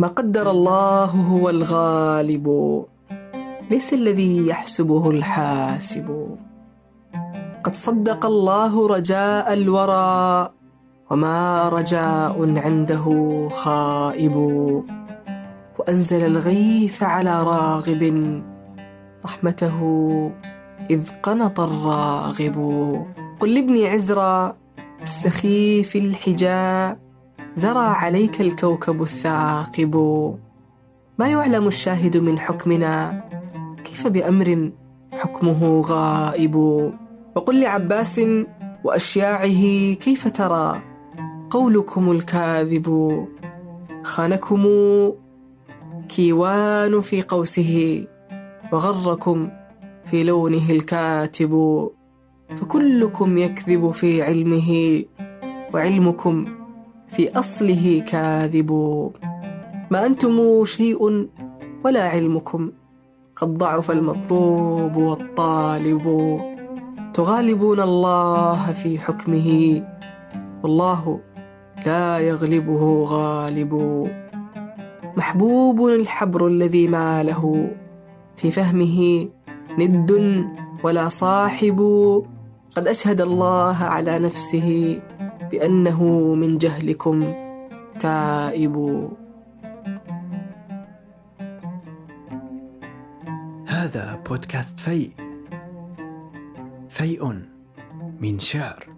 ما قدر الله هو الغالب. ليس الذي يحسبه الحاسب. قد صدق الله رجاء الورى وما رجاء عنده خائب. وأنزل الغيث على راغب رحمته إذ قنط الراغب. قل لابن عزرا السخيف الحجاء. زرى عليك الكوكب الثاقب. ما يعلم الشاهد من حكمنا؟ كيف بأمر حكمه غائب؟ وقل لعباس وأشياعه كيف ترى قولكم الكاذب؟ خانكم كيوان في قوسه وغركم في لونه الكاتب. فكلكم يكذب في علمه وعلمكم في أصله كاذب. ما أنتم شيء ولا علمكم. قد ضعف المطلوب والطالب. تغالبون الله في حكمه. والله لا يغلبه غالب. محبوب الحبر الذي ما له في فهمه ند ولا صاحب. قد أشهد الله على نفسه. بأنه من جهلكم تائب. هذا بودكاست فيء. فيء من شعر.